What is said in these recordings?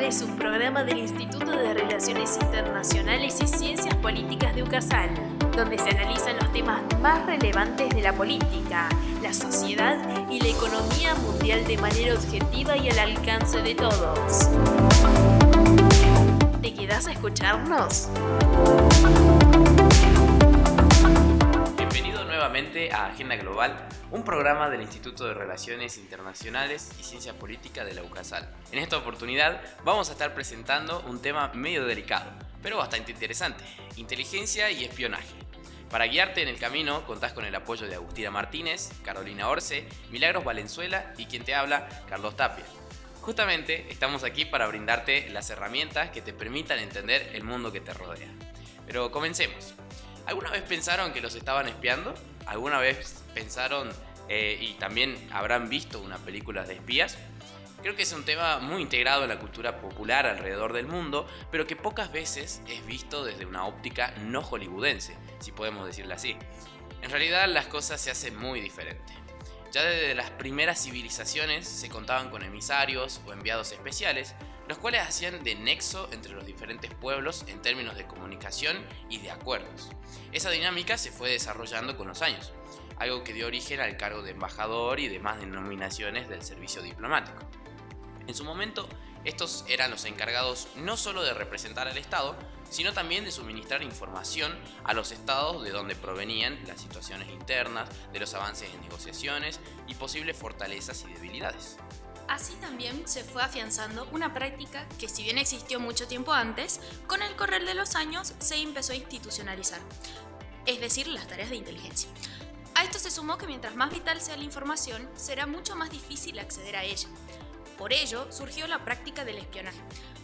Es un programa del Instituto de Relaciones Internacionales y Ciencias Políticas de UCASAL, donde se analizan los temas más relevantes de la política, la sociedad y la economía mundial de manera objetiva y al alcance de todos. ¿Te quedas a escucharnos? nuevamente a Agenda Global, un programa del Instituto de Relaciones Internacionales y Ciencia Política de la UCASAL. En esta oportunidad vamos a estar presentando un tema medio delicado, pero bastante interesante, inteligencia y espionaje. Para guiarte en el camino contás con el apoyo de Agustina Martínez, Carolina Orce, Milagros Valenzuela y quien te habla, Carlos Tapia. Justamente estamos aquí para brindarte las herramientas que te permitan entender el mundo que te rodea. Pero comencemos. ¿Alguna vez pensaron que los estaban espiando? ¿Alguna vez pensaron eh, y también habrán visto una película de espías? Creo que es un tema muy integrado en la cultura popular alrededor del mundo, pero que pocas veces es visto desde una óptica no hollywoodense, si podemos decirlo así. En realidad las cosas se hacen muy diferentes. Ya desde las primeras civilizaciones se contaban con emisarios o enviados especiales, los cuales hacían de nexo entre los diferentes pueblos en términos de comunicación y de acuerdos. Esa dinámica se fue desarrollando con los años, algo que dio origen al cargo de embajador y demás denominaciones del servicio diplomático. En su momento, estos eran los encargados no solo de representar al Estado, sino también de suministrar información a los estados de donde provenían las situaciones internas, de los avances en negociaciones y posibles fortalezas y debilidades. Así también se fue afianzando una práctica que si bien existió mucho tiempo antes, con el correr de los años se empezó a institucionalizar, es decir, las tareas de inteligencia. A esto se sumó que mientras más vital sea la información, será mucho más difícil acceder a ella. Por ello surgió la práctica del espionaje.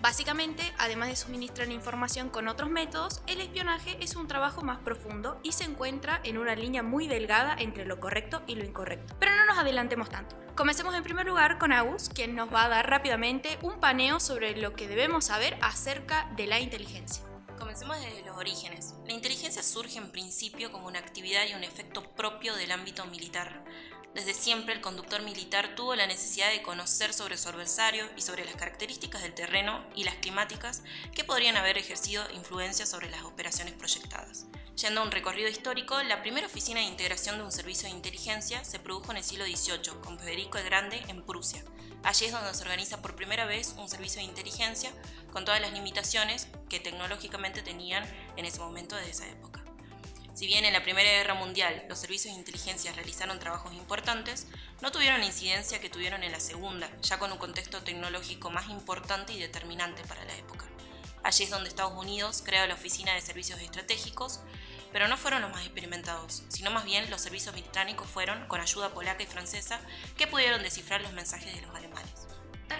Básicamente, además de suministrar información con otros métodos, el espionaje es un trabajo más profundo y se encuentra en una línea muy delgada entre lo correcto y lo incorrecto. Pero no nos adelantemos tanto. Comencemos en primer lugar con Agus, quien nos va a dar rápidamente un paneo sobre lo que debemos saber acerca de la inteligencia. Comencemos desde los orígenes. La inteligencia surge en principio como una actividad y un efecto propio del ámbito militar. Desde siempre el conductor militar tuvo la necesidad de conocer sobre su adversario y sobre las características del terreno y las climáticas que podrían haber ejercido influencia sobre las operaciones proyectadas. Yendo a un recorrido histórico, la primera oficina de integración de un servicio de inteligencia se produjo en el siglo XVIII con Federico el Grande en Prusia. Allí es donde se organiza por primera vez un servicio de inteligencia con todas las limitaciones que tecnológicamente tenían en ese momento de esa época. Si bien en la Primera Guerra Mundial los servicios de inteligencia realizaron trabajos importantes, no tuvieron la incidencia que tuvieron en la Segunda, ya con un contexto tecnológico más importante y determinante para la época. Allí es donde Estados Unidos crea la Oficina de Servicios Estratégicos, pero no fueron los más experimentados, sino más bien los servicios británicos fueron, con ayuda polaca y francesa, que pudieron descifrar los mensajes de los alemanes.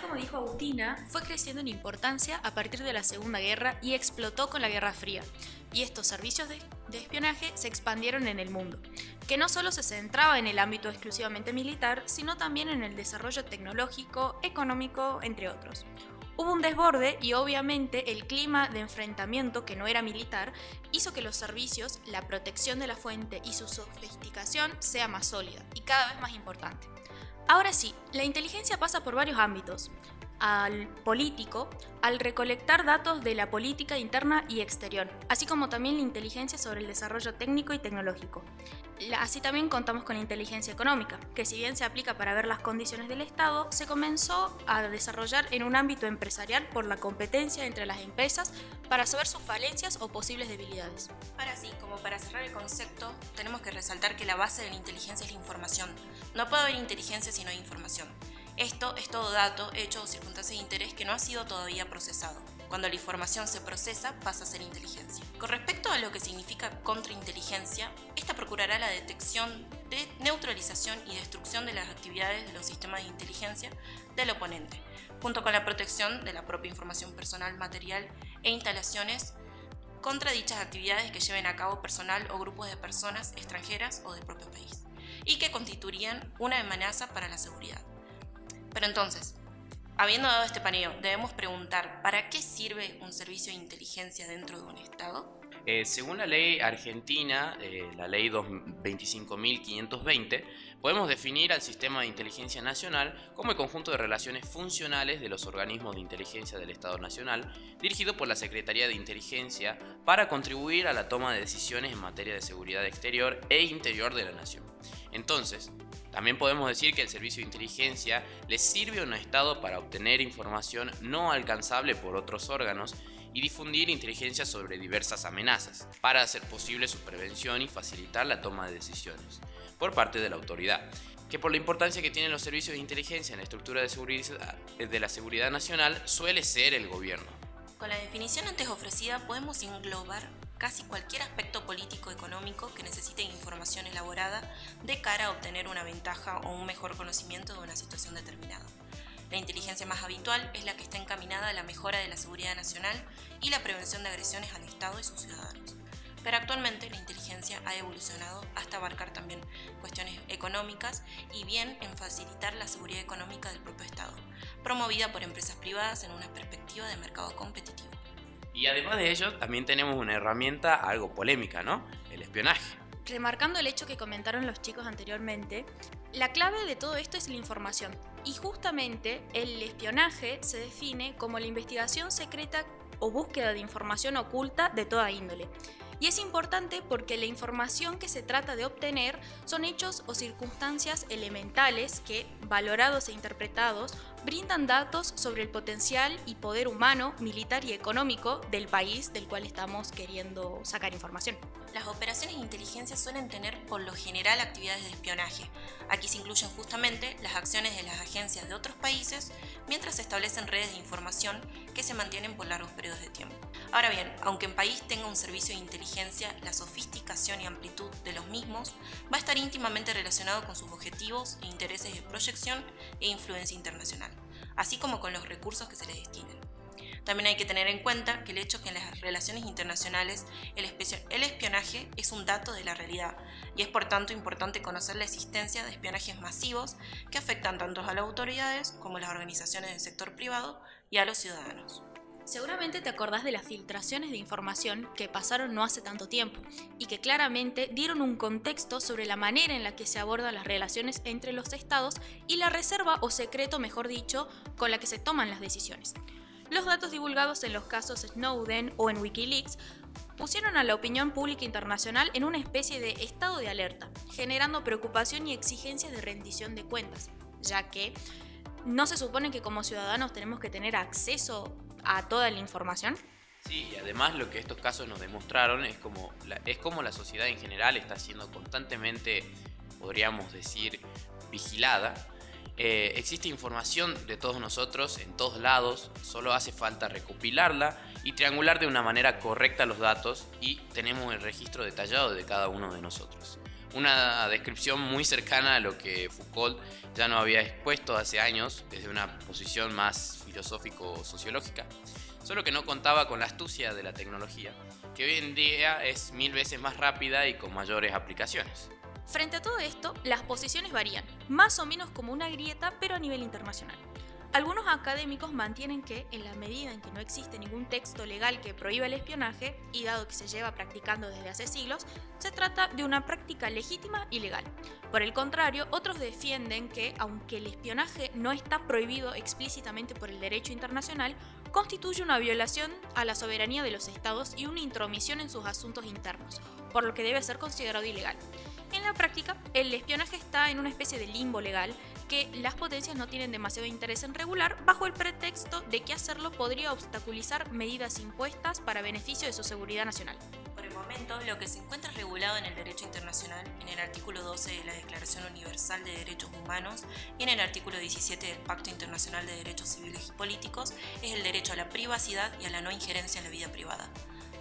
Como dijo Agustina, fue creciendo en importancia a partir de la Segunda Guerra y explotó con la Guerra Fría. Y estos servicios de, espionaje se expandieron en el mundo, que no solo se centraba en el ámbito exclusivamente militar, sino también en el desarrollo tecnológico, económico, entre otros. Hubo un desborde y obviamente el clima de enfrentamiento, que no era militar, hizo que los servicios, la protección de la fuente y su sofisticación sea más sólida y cada vez más importante. Ahora sí, la inteligencia pasa por varios ámbitos. Al político, al recolectar datos de la política interna y exterior, así como también la inteligencia sobre el desarrollo técnico y tecnológico. Así también contamos con la inteligencia económica, que si bien se aplica para ver las condiciones del Estado, se comenzó a desarrollar en un ámbito empresarial por la competencia entre las empresas para saber sus falencias o posibles debilidades. Ahora sí, como para cerrar el concepto, tenemos que resaltar que la base de la inteligencia es la información. No puede haber inteligencia si no hay información. Esto es todo dato, hecho o circunstancia de interés que no ha sido todavía procesado. Cuando la información se procesa, pasa a ser inteligencia. Con respecto a lo que significa contrainteligencia, esta procurará la detección, de neutralización y destrucción de las actividades de los sistemas de inteligencia del oponente, junto con la protección de la propia información personal, material e instalaciones contra dichas actividades que lleven a cabo personal o grupos de personas extranjeras o del propio país, y que constituirían una amenaza para la seguridad. Pero entonces, Habiendo dado este paneo, debemos preguntar, ¿para qué sirve un servicio de inteligencia dentro de un Estado? Eh, según la ley argentina, eh, la ley 25.520, podemos definir al sistema de inteligencia nacional como el conjunto de relaciones funcionales de los organismos de inteligencia del Estado Nacional, dirigido por la Secretaría de Inteligencia para contribuir a la toma de decisiones en materia de seguridad exterior e interior de la nación. Entonces, también podemos decir que el servicio de inteligencia le sirve a un Estado para obtener información no alcanzable por otros órganos y difundir inteligencia sobre diversas amenazas, para hacer posible su prevención y facilitar la toma de decisiones por parte de la autoridad, que por la importancia que tienen los servicios de inteligencia en la estructura de, seguridad, de la seguridad nacional suele ser el gobierno. Con la definición antes ofrecida podemos englobar casi cualquier aspecto político-económico que necesite información elaborada de cara a obtener una ventaja o un mejor conocimiento de una situación determinada. La inteligencia más habitual es la que está encaminada a la mejora de la seguridad nacional y la prevención de agresiones al Estado y sus ciudadanos. Pero actualmente la inteligencia ha evolucionado hasta abarcar también cuestiones económicas y bien en facilitar la seguridad económica del propio Estado, promovida por empresas privadas en una perspectiva de mercado competitivo. Y además de ello, también tenemos una herramienta algo polémica, ¿no? El espionaje. Remarcando el hecho que comentaron los chicos anteriormente, la clave de todo esto es la información. Y justamente el espionaje se define como la investigación secreta o búsqueda de información oculta de toda índole. Y es importante porque la información que se trata de obtener son hechos o circunstancias elementales que, valorados e interpretados, brindan datos sobre el potencial y poder humano, militar y económico del país del cual estamos queriendo sacar información. Las operaciones de inteligencia suelen tener por lo general actividades de espionaje. Aquí se incluyen justamente las acciones de las agencias de otros países mientras se establecen redes de información que se mantienen por largos periodos de tiempo. Ahora bien, aunque un país tenga un servicio de inteligencia, la sofisticación y amplitud de los mismos va a estar íntimamente relacionado con sus objetivos e intereses de proyección e influencia internacional, así como con los recursos que se les destinen. También hay que tener en cuenta que el hecho que en las relaciones internacionales el, espionaje es un dato de la realidad y es por tanto importante conocer la existencia de espionajes masivos que afectan tanto a las autoridades como a las organizaciones del sector privado y a los ciudadanos. Seguramente te acordás de las filtraciones de información que pasaron no hace tanto tiempo y que claramente dieron un contexto sobre la manera en la que se abordan las relaciones entre los estados y la reserva o secreto, mejor dicho, con la que se toman las decisiones. Los datos divulgados en los casos Snowden o en Wikileaks pusieron a la opinión pública internacional en una especie de estado de alerta, generando preocupación y exigencias de rendición de cuentas, ya que no se supone que como ciudadanos tenemos que tener acceso a toda la información. Sí, y además lo que estos casos nos demostraron es como la, es como la sociedad en general está siendo constantemente, podríamos decir, vigilada eh, existe información de todos nosotros en todos lados, solo hace falta recopilarla y triangular de una manera correcta los datos y tenemos el registro detallado de cada uno de nosotros. Una descripción muy cercana a lo que Foucault ya no había expuesto hace años desde una posición más filosófico-sociológica, solo que no contaba con la astucia de la tecnología, que hoy en día es mil veces más rápida y con mayores aplicaciones. Frente a todo esto, las posiciones varían, más o menos como una grieta, pero a nivel internacional. Algunos académicos mantienen que, en la medida en que no existe ningún texto legal que prohíba el espionaje, y dado que se lleva practicando desde hace siglos, se trata de una práctica legítima y legal. Por el contrario, otros defienden que, aunque el espionaje no está prohibido explícitamente por el derecho internacional, constituye una violación a la soberanía de los estados y una intromisión en sus asuntos internos, por lo que debe ser considerado ilegal. En la práctica, el espionaje está en una especie de limbo legal que las potencias no tienen demasiado interés en regular bajo el pretexto de que hacerlo podría obstaculizar medidas impuestas para beneficio de su seguridad nacional. Por el momento, lo que se encuentra regulado en el derecho internacional, en el artículo 12 de la Declaración Universal de Derechos Humanos y en el artículo 17 del Pacto Internacional de Derechos Civiles y Políticos, es el derecho a la privacidad y a la no injerencia en la vida privada.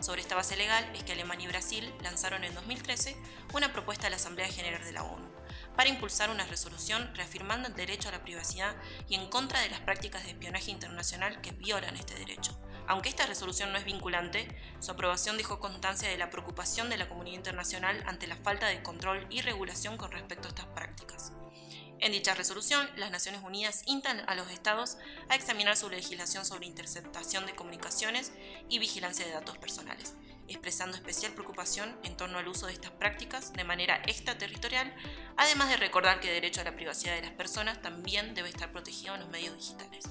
Sobre esta base legal es que Alemania y Brasil lanzaron en 2013 una propuesta a la Asamblea General de la ONU para impulsar una resolución reafirmando el derecho a la privacidad y en contra de las prácticas de espionaje internacional que violan este derecho. Aunque esta resolución no es vinculante, su aprobación dejó constancia de la preocupación de la comunidad internacional ante la falta de control y regulación con respecto a estas prácticas. En dicha resolución, las Naciones Unidas instan a los estados a examinar su legislación sobre interceptación de comunicaciones y vigilancia de datos personales, expresando especial preocupación en torno al uso de estas prácticas de manera extraterritorial, además de recordar que el derecho a la privacidad de las personas también debe estar protegido en los medios digitales.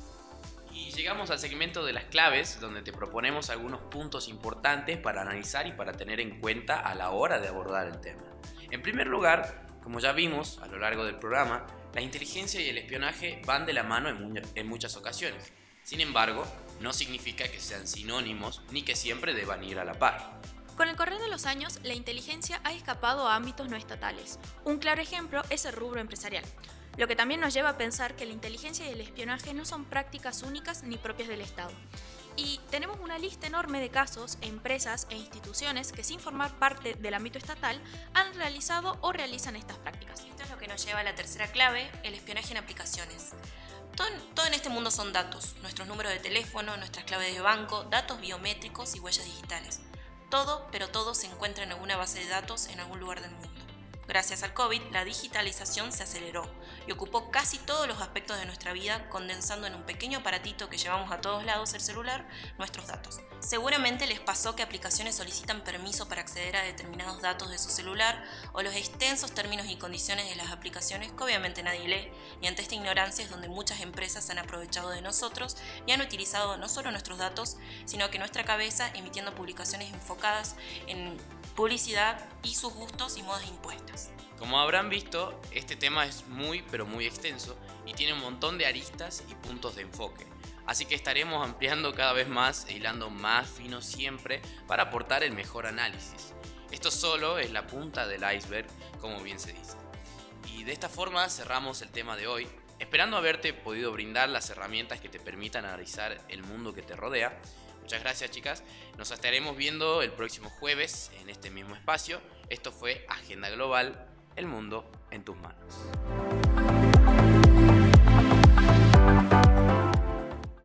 Y llegamos al segmento de las claves, donde te proponemos algunos puntos importantes para analizar y para tener en cuenta a la hora de abordar el tema. En primer lugar, como ya vimos a lo largo del programa, la inteligencia y el espionaje van de la mano en, muchas ocasiones. Sin embargo, no significa que sean sinónimos ni que siempre deban ir a la par. Con el correr de los años, la inteligencia ha escapado a ámbitos no estatales. Un claro ejemplo es el rubro empresarial, lo que también nos lleva a pensar que la inteligencia y el espionaje no son prácticas únicas ni propias del Estado. Y tenemos una lista enorme de casos, empresas e instituciones que sin formar parte del ámbito estatal han realizado o realizan estas prácticas. Esto es lo que nos lleva a la tercera clave, el espionaje en aplicaciones. Todo, en este mundo son datos, nuestros números de teléfono, nuestras claves de banco, datos biométricos y huellas digitales. Todo, pero todo se encuentra en alguna base de datos en algún lugar del mundo. Gracias al COVID, la digitalización se aceleró y ocupó casi todos los aspectos de nuestra vida, condensando en un pequeño aparatito que llevamos a todos lados, el celular, nuestros datos. Seguramente les pasó que aplicaciones solicitan permiso para acceder a determinados datos de su celular o los extensos términos y condiciones de las aplicaciones que obviamente nadie lee, y ante esta ignorancia es donde muchas empresas han aprovechado de nosotros y han utilizado no solo nuestros datos, sino que nuestra cabeza emitiendo publicaciones enfocadas en publicidad y sus gustos y modas impuestas. Como habrán visto, este tema es muy pero muy extenso y tiene un montón de aristas y puntos de enfoque. Así que estaremos ampliando cada vez más e hilando más fino siempre para aportar el mejor análisis. Esto solo es la punta del iceberg, como bien se dice. Y de esta forma cerramos el tema de hoy, esperando haberte podido brindar las herramientas que te permitan analizar el mundo que te rodea Muchas gracias chicas. Nos estaremos viendo el próximo jueves en este mismo espacio. Esto fue Agenda Global, el mundo en tus manos.